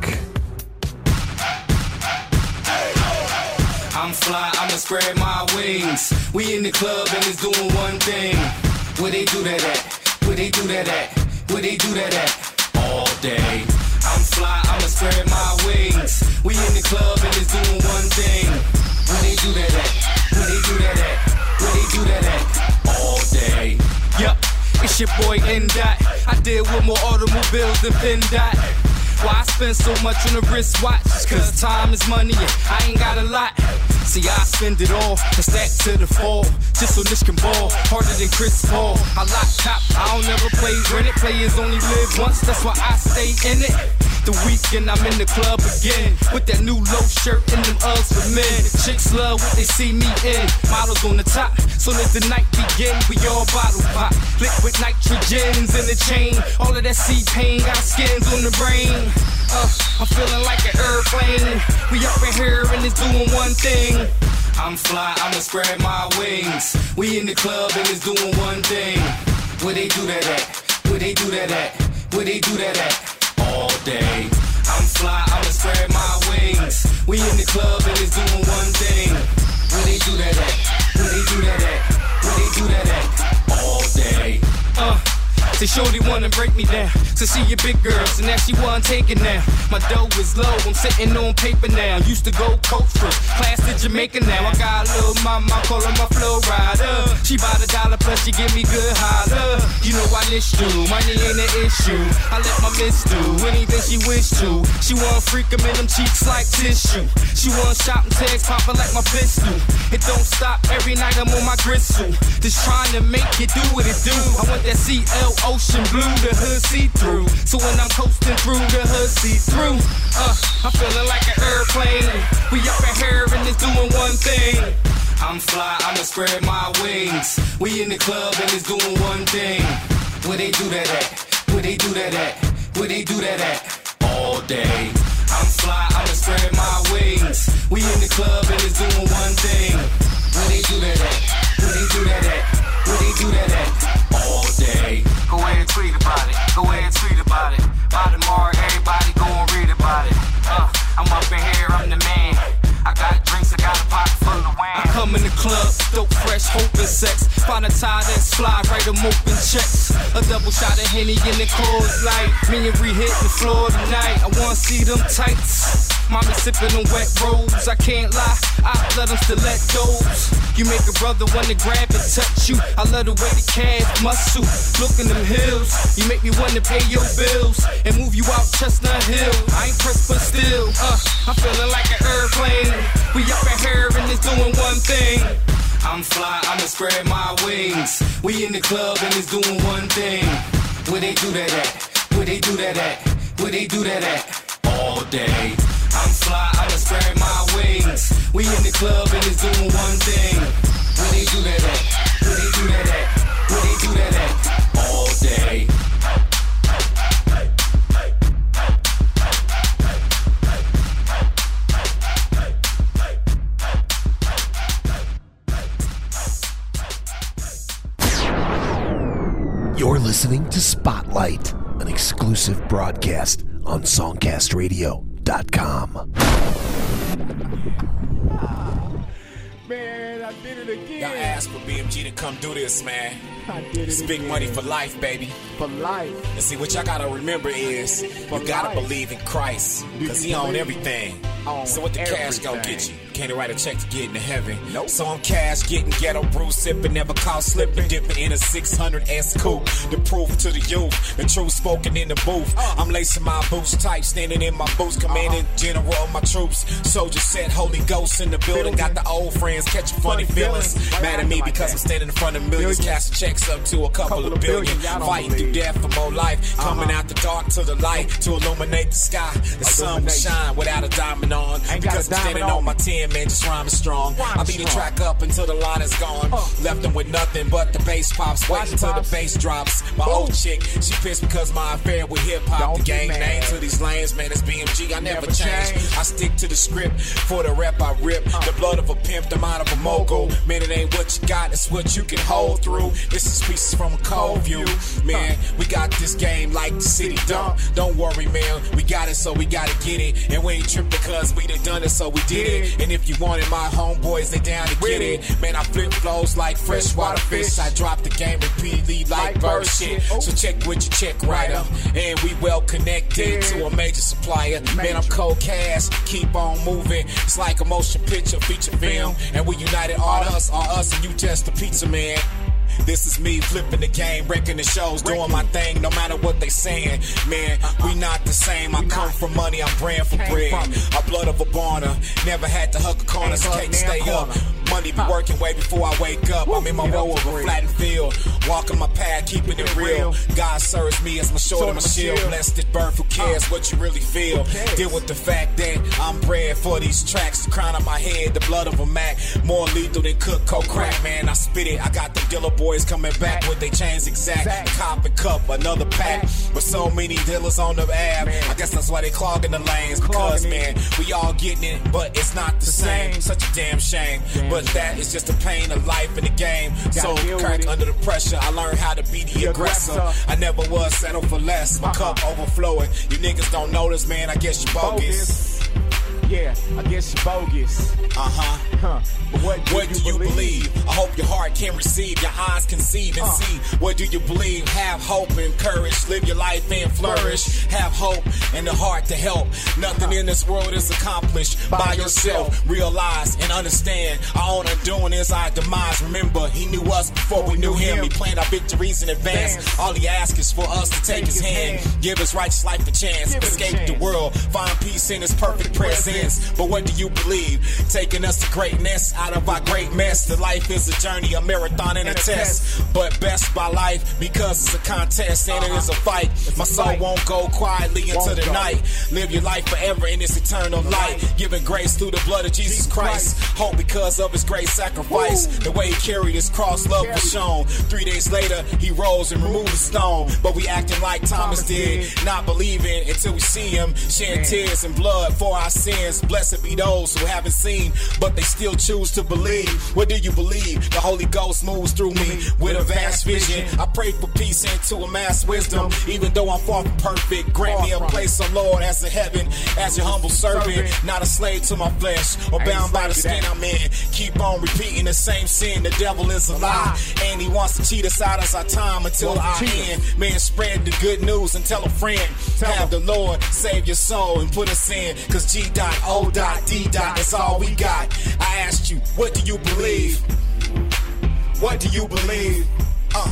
I'm fly, I'ma spread my wings. We in the club and it's doing one thing. With more automobiles than Pin Dot. Why I spend so much on the wristwatch? Cause time is money and I ain't got a lot. See, I spend it all and stack to the fall. Just so this can ball, harder than Chris Paul. I lock top, I don't never play rented. Players only live once, that's why I stay in it. The weekend I'm in the club again with that new low shirt and them Uggs for men. Chicks love what they see me in. Models on the top, so let the night begin. We all bottle pop, liquid nitrogens in the chain. All of that sea pain got skins on the brain. Uh, I'm feeling like an airplane. We up in here and it's doing one thing. I'm fly, I'ma spread my wings. We in the club and it's doing one thing. Where they do that at? Where they do that at? Where they do that at? All day. I'm fly, I'ma spread my wings. We in the club and it's doing one thing. Where they do that at? Where they do that at? Where they do that at? All day. Uh. Say shorty wanna break me down. So she a big girl, so now she want take it now. My dough is low, I'm sitting on paper now. Used to go coach for class to Jamaica now. I got a little mama, call her my flow rider. She bought a dollar plus she give me good holler. You know I this do, money ain't an issue. I let my miss do anything she wish to. She want freak 'em in them cheeks like tissue. She want shot and text pop like my pistol. It don't stop every night I'm on my gristle. Just trying to make it do what it do. I want that CL ocean blue, the hood see through. So when I'm coasting through, the hood see through. Uh, I'm feeling like an airplane. We up in here and it's doing one thing. I'm fly, I'ma spread my wings. We in the club and it's doing one thing. Where they do that at? Where they do that at? Where they do that at? All day. I'm fly, I'ma spread my wings. We in the club and it's doing one thing. Where they do that at? Where they do that at? Where they do that at? All day. Tweet about it. Go ahead and tweet about it. By tomorrow, everybody go and read about it. Uh, I'm up in here, I'm the man. I got drinks, I got a pocket come in the club, dope, fresh, hoping sex. Find a tie that's fly, write them open checks. A double shot of Henny in the cold light. Me and Ree hit the floor tonight. I wanna see them tights. Mommy sipping on wet rolls. I can't lie, I let them stilettos. You make a brother wanna grab and touch you. I love the way the calf muscle. Look in them hills. You make me wanna pay your bills and move you out Chestnut Hill. I ain't pressed but still, uh, I'm feeling like an airplane. We up in here and it's doing one thing. I'm fly, I'ma spread my wings. We in the club and it's doing one thing. Where they do that at? Where they do that at? Where they do that at? All day. I'm fly, I'ma spread my wings. We in the club and it's doing one thing. Where they do that at? Where they do that at? Where they do that at? Listening to Spotlight, an exclusive broadcast on SongcastRadio.com. Man, I did it again. Y'all asked for BMG to come do this, man. I did it It's big again. money for life, baby. For life. And see, what y'all gotta remember is you gotta believe in Christ, because He own everything. So what the cash gon' everything. get you? Can't write a check to get into heaven. Nope. So I'm cash getting ghetto brew, sipping, never caught slipping, dipping in a 600 S coupe. The proof to the youth, the truth spoken in the booth. I'm lacing my boots tight, standing in my boots, commanding general of my troops. Soldier said, Holy Ghost in the building. Got the old friends catching funny feelings. Mad at me because I'm standing in front of millions, casting checks up to a couple of billion. Fighting through death for more life, coming out the dark to the light to illuminate the sky. The sun will shine without a diamond on because I'm standing on my 10, man, just rhyming strong. I beat the track up until the line is gone. Left them with nothing but the bass pops. Wait until the bass drops. My old chick, she pissed because my affair with hip hop. The gang name to these lanes, man, it's BMG. I never change. I stick to the script for the rep I rip. The blood of a pimp, the mind of a mogul. Man, it ain't what you got, it's what you can hold through. This is pieces from a cold view. Man, we got this game like the city dump. Don't worry, man, we got it, so we gotta get it. And we ain't tripping because we done done it, so we did it. And if you wanted my homeboys, they down to get it. Man, I flip flows like freshwater fish. I drop the game repeatedly like bird shit. So check with your check writer. And we well connected to a major supplier. Man, I'm cold cash, keep on moving. It's like a motion picture, feature film. And we united, all us, all us, and you just a pizza man. This is me flipping the game, breaking the shows, doing my thing, no matter what they saying. Man, we not the same. I come from money, I'm praying for bread. I blood of a barner, never had to hug a corner, so can't stay up. Money be working way before I wake up. I'm in my row of a flattened field, walking my path, keeping it real. God serves me as my sword and my shield. Blessed at birth, who cares what you really feel? Deal with the fact that I'm bred for these tracks. The crown of my head, the blood of a Mac, more lethal than cook coke crack. Man, I spit it. I got the dealer boys coming back with they chains exact. Cop and cup, another pack. With so many dealers on the ab, I guess that's why they clogging the lanes. Because man, we all getting it, but it's not the same. Such a damn shame. But that is just the pain of life in the game. So crack under the pressure. I learned how to be the aggressor. I never was settled for less. My cup overflowing. You niggas don't notice, man. I guess you bogus. Yeah, I guess you're bogus. Uh huh. Huh. But what do What do you believe? I hope your heart can receive, your eyes conceive and see. What do you believe? Have hope and courage, live your life and flourish. Have hope and the heart to help. Nothing in this world is accomplished by yourself. Realize and understand our own undoing is our demise. Remember, he knew us before we knew him. He planned our victories in advance. All he asks is for us to take his hand, give his righteous life a chance, escape the world, find peace in his perfect presence. But what do you believe? Taking us to greatness out of our great mess. The life is a journey, a marathon, and a test. But best by life because it's a contest and it is a fight. My soul won't go quietly into the night. Live your life forever in this eternal light. Giving grace through the blood of Jesus Christ. Hope because of his great sacrifice. The way he carried his cross, love was shown. Three days later, he rose and removed the stone. But we acting like Thomas did, not believing until we see him. Shedding tears and blood for our sins. Blessed be those who haven't seen, but they still choose to believe. What do you believe? The Holy Ghost moves through me with a vast vision. I pray for peace and to amass wisdom. Even though I'm far from perfect, grant me a place, oh Lord, as a heaven, as your humble servant, not a slave to my flesh or bound by the skin I'm in. Keep on repeating the same sin. The devil is a lie, and he wants to cheat us out of our time until our end. Man, spread the good news and tell a friend. Have the Lord save your soul and put us in. Cause G dot O dot D dot that's all we got. I asked you, what do you believe? What do you believe? Uh,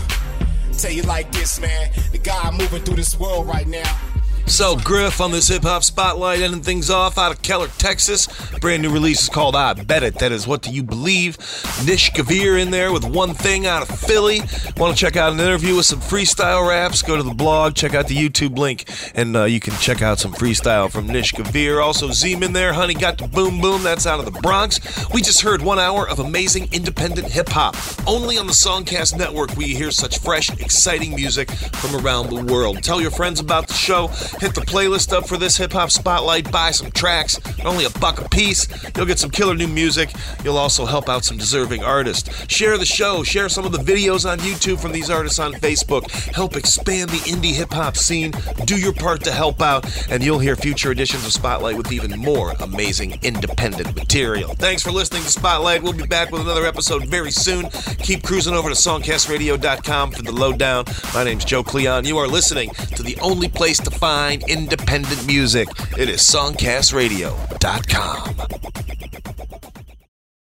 tell you like this, man. The guy moving through this world right now. So, Griff on this hip hop spotlight, ending things off out of Keller, Texas. Brand new release is called I Bet It. That is What Do You Believe? Nish Gavir in there with One Thing out of Philly. Want to check out an interview with some freestyle raps? Go to the blog, check out the YouTube link, and uh, you can check out some freestyle from Nish Gavir. Also, Zeem in there. Honey Got the Boom Boom. That's out of the Bronx. We just heard one hour of amazing independent hip hop. Only on the Songcast Network you hear such fresh, exciting music from around the world. Tell your friends about the show. Hit the playlist up for this hip hop spotlight. Buy some tracks, only a buck a piece. You'll get some killer new music. You'll also help out some deserving artists. Share the show. Share some of the videos on YouTube from these artists on Facebook. Help expand the indie hip hop scene. Do your part to help out, and you'll hear future editions of Spotlight with even more amazing independent material. Thanks for listening to Spotlight. We'll be back with another episode very soon. Keep cruising over to songcastradio.com for the lowdown. My name's Joe Cleon. You are listening to the only place to find find independent music. It is songcastradio.com.